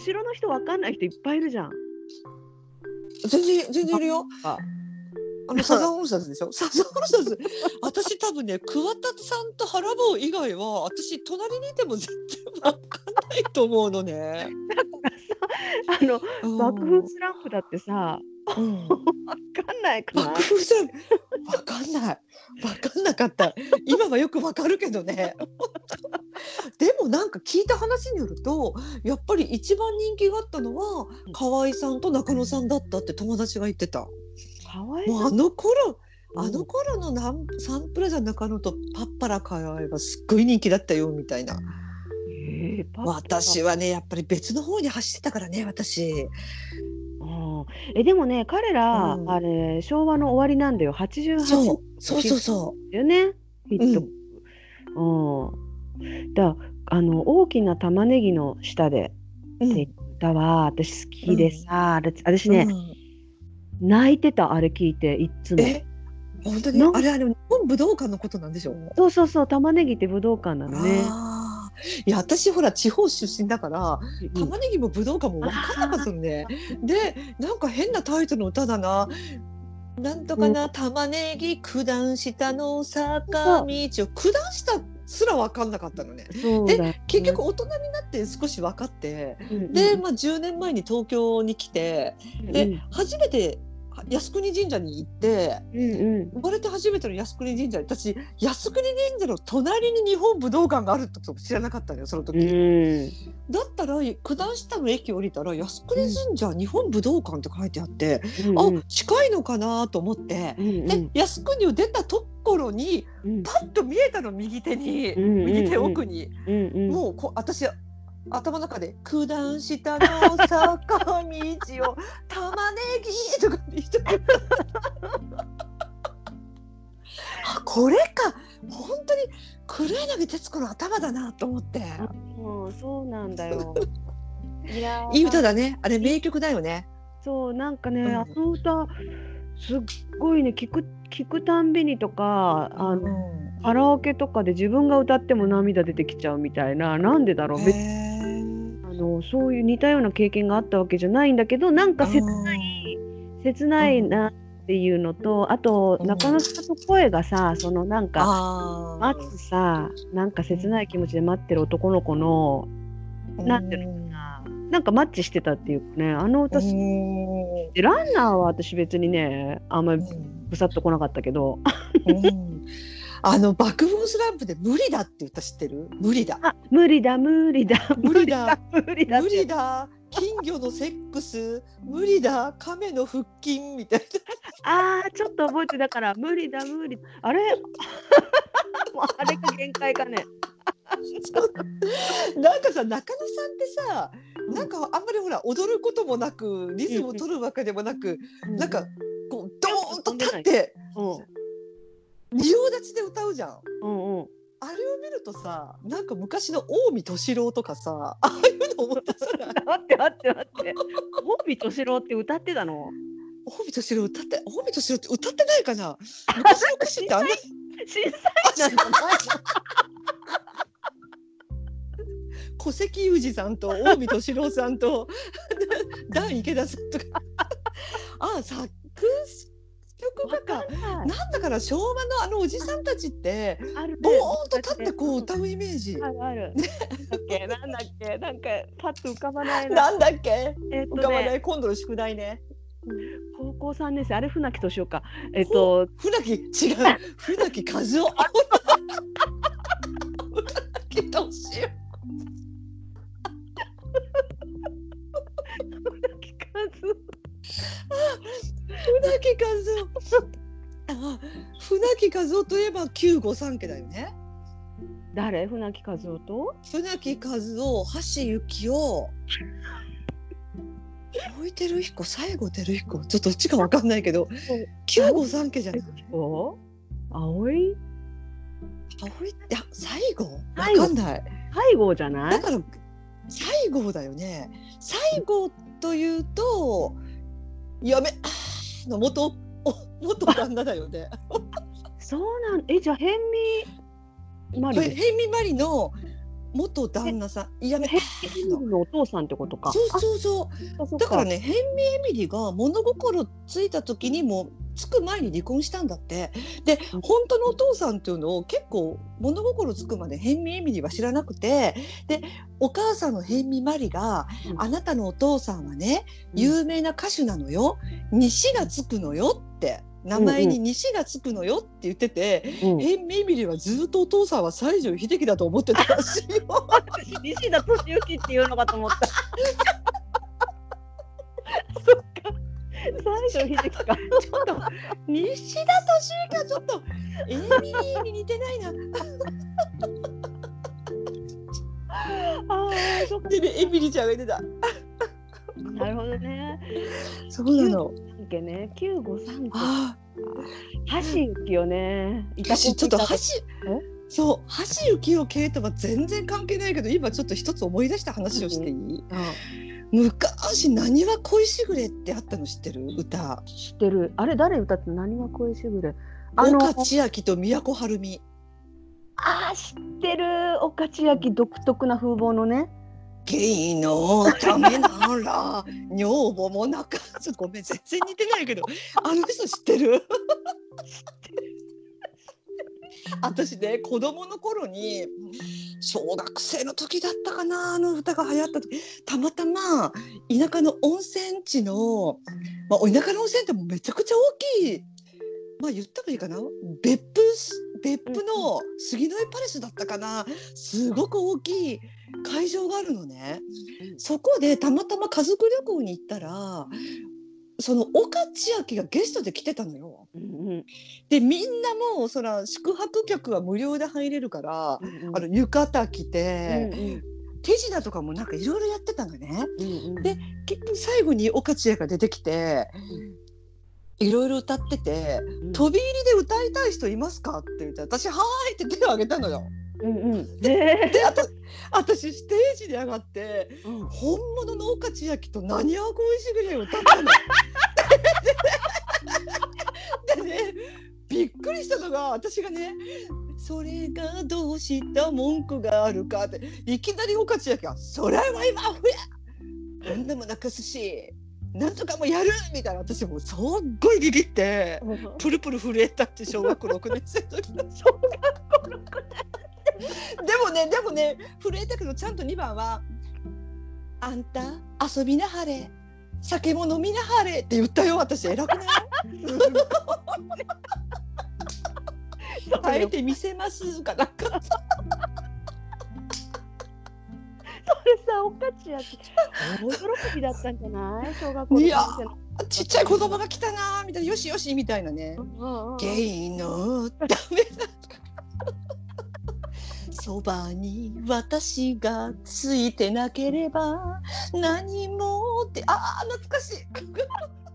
後ろの人わかんない人いっぱいいるじゃん。全然全然いるよ。ああのサザンオールスターズでしょ？サザンオールスターズ。私多分ね桑田さんと原坊以外は私隣にいても全然わかんないと思うのね。あのうん爆風スランプだってさ、うん。わかんないかな。爆。風さんわかんない。わかんなかった。今はよくわかるけどね。でもなんか聞いた話によるとやっぱり一番人気があったのは河合さんと中野さんだったって友達が言ってた。かわいもうあの頃うん。あの頃のなんサンプラザ中野とパッパラ河合はすっごい人気だったよみたいな。私はねやっぱり別の方に走ってたからね私。うんえでもね彼ら、うん。あれ昭和の終わりなんだよ。88そう。そうそうそだよねヒット、うん。だあの大きな玉ねぎの下でう、うん。って歌は私好きでさ、あれ私ね、うん。泣いてたあれ聞いていっつも。え？本当に？なんあれあれ日本武道館のことなんでしょ？うそうそうそう玉ねぎって武道館なのね、あーいや私ほら地方出身だからうん。玉ねぎも武道館も分かんなかったのね。でなんか変なタイトルの歌だな。なんとかな、玉ねぎ九段下の坂道を。九段下すら分かんなかったのね。ね。結局大人になって少し分かって、うんで、うん。まあ、10年前に東京に来て。うん。で、初めて靖国神社に行ってうんうん。生まれて初めての靖国神社に私靖国神社の隣に日本武道館があるって知らなかったのよその時。うん。だったら九段下の駅降りたら靖国神社日本武道館って書いてあって、うんあ近いのかなと思って、うんうん。で靖国を出たところにうん。パッと見えたの右手に、うんうんうん。右手奥に、うんうん。もうこ私頭の中で「九段下の坂道を玉ねぎ」とかって一人であこれか。本当に黒柳徹子の頭だなと思って。うんそうなんだよ。いやー。いい歌だね。あれ名曲だよね。そうなんかね、うんあの歌すっごいね聞く聞くたんびにとかあのカラオケとかで自分が歌っても涙出てきちゃうみたいな。なんでだろう。別にのそういう似たような経験があったわけじゃないんだけどなんか切ない切ないなっていうのとあとうん。中野さんの声がさそのなんかあ待つさなんか切ない気持ちで待ってる男の子のーなんていうのかな。なんかマッチしてたっていうかね。あの歌でランナーは私別にねあんまりぶさっとこなかったけどうんあの爆風スランプで無理だって歌知ってる？無理だ。あ無理だ無理だ無理だ。無理だ無理だ金魚のセックス？無理だ。亀の腹筋みたいあーちょっと覚えてだから。無理だ無理あれ？もうあれが限界かね。ななんかさ中野さんってさなんかあんまりほら踊ることもなくリズムを取るわけでもなく、なんかこうドーンと立ってうん仁王立ちで歌うじゃん。うんうん。あれを見るとさなんか昔の近江敏郎とかさああいうの思い出さない？待って待って待って。本人敏郎って歌ってたの？近江敏郎歌って近江敏郎って歌ってないかな？昔の歌詞ってあんな？審査員なんじゃない戸籍裕二さんと近江敏郎さんと ダン池田さんとか。あ作曲家かのなんだから昭和のあのおじさんたちってあるねボーンと立ってこう歌うイメージ。あるある。なんだっけ、なんだっけ、なんかパッと浮かばないな。なんだっけ？えっと浮かばなね、い？今度の宿題ね。高校三年生、あれ船木敏夫か。えっと、船木？違う船木和夫。船木敏夫。船木和夫。あ船木和夫といえば九五三家だよね。誰、船木和夫と？船木和夫、橋幸夫。置いてる彦、西郷輝彦、ちょっとどっちかわかんないけど。九五三家じゃない？お。葵？葵？いや西郷わかんない。西郷じゃない？だから西郷だよね。西郷というとやめあーの元お 元旦那だよね。そうなん、え、じゃあ、辺見。マリ。辺見マリの元旦那さんいやめのお父さんってことか。そうそうそうだからねヘンミエミリが物心ついた時にもつく前に離婚したんだって。でうん。本当のお父さんっていうのを結構物心つくまでヘンミエミリは知らなくてでお母さんのヘンミマリが「うん。あなたのお父さんはねうん。有名な歌手なのよ。西がつくのよ」って。名前に西がつくのよって言ってて、うん。ヘンミエミリはずっとお父さんは西城秀樹だと思ってたらしいよ。私西田敏行っていうのかと思った。西城秀樹か。ちょっと西田敏行はちょっとエミリーに似てないな。ああ、そっか。でねエミリーちゃんが言ってた。なるほどね。そうなの。三家ね、九五三家。あ橋幸よね。私ちょっと橋え？そう橋幸夫系とは全然関係ないけど今ちょっと一つ思い出した話をしていい？昔なにわ恋しぐれってあったの知ってる？歌？知ってる。あれ誰歌って何が恋しぐれ？岡千秋と都はるみ。あー知ってる。岡千秋独特な風貌のね。ゲイのためなら 女房もなかずごめん全然似てないけどあの人知ってる私ね子供の頃に小学生の時だったかなあの歌が流行った時。たまたま田舎の温泉地の、まあ、田舎の温泉ってめちゃくちゃ大きいまあ言ったらいいかな。別府別府の杉の井パレスだったかな。すごく大きい会場があるのね。そこでたまたま家族旅行に行ったらその岡千秋がゲストで来てたのよ。うんうんでみんなもうそら宿泊客は無料で入れるから、うんうんあの浴衣着うんて、うん手品とかもなんかいろいろやってたのね。うんうんで最後に岡千秋が出てきていろいろ歌ってて「飛び入りで歌いたい人いますか?」って言って私「はーい」って手を挙げたのよ。うんうん。で、であと私ステージで上がってうん本物の岡千秋と何は恋しぐれを歌ったの？でねびっくりしたのが私がね「それがどうした文句があるか」っていきなり岡千秋が「それは今ふや女も泣かすしなんとかもやる!」みたいな私もうすっごいビビってプルプル震えたって小学校6年生の時の小学校6年もねでもね震えたけどちゃんと2番は「あんた遊びなはれ酒も飲みなはれ」って言ったよ私。偉くない？耐えてみせますかなんか。それさ、岡千秋。大喜びだったんじゃない？小学校のいやちっちゃい子供が来たなみたいな。よしよしみたいなね。うんうん。ゲイのダメだそばに私がついてなければ何もって。ああ懐かしい。